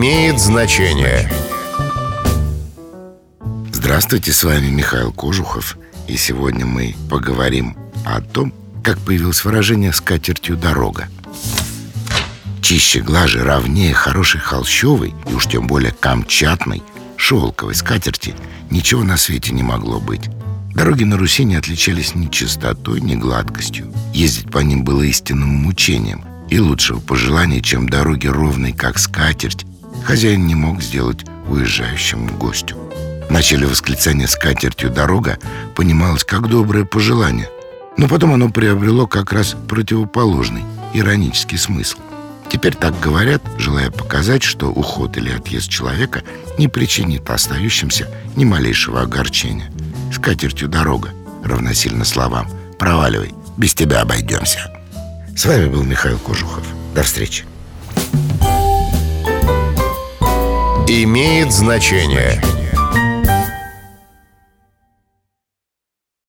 имеет значение. Здравствуйте, с вами Михаил Кожухов. И сегодня мы поговорим о том, как появилось выражение «с катертью дорога». Чище, глаже, ровнее хорошей холщовой и уж тем более камчатной, шелковой скатерти ничего на свете не могло быть. Дороги на Руси не отличались ни чистотой, ни гладкостью. Ездить по ним было истинным мучением. И лучшего пожелания, чем дороги ровной, как скатерть, хозяин не мог сделать уезжающему гостю. В начале восклицания «скатертью дорога» понималось как доброе пожелание, но потом оно приобрело как раз противоположный, иронический смысл. Теперь так говорят, желая показать, что уход или отъезд человека не причинит остающимся ни малейшего огорчения. С катертью дорога равносильно словам «Проваливай, без тебя обойдемся». С вами был Михаил Кожухов. До встречи. Имеет значение.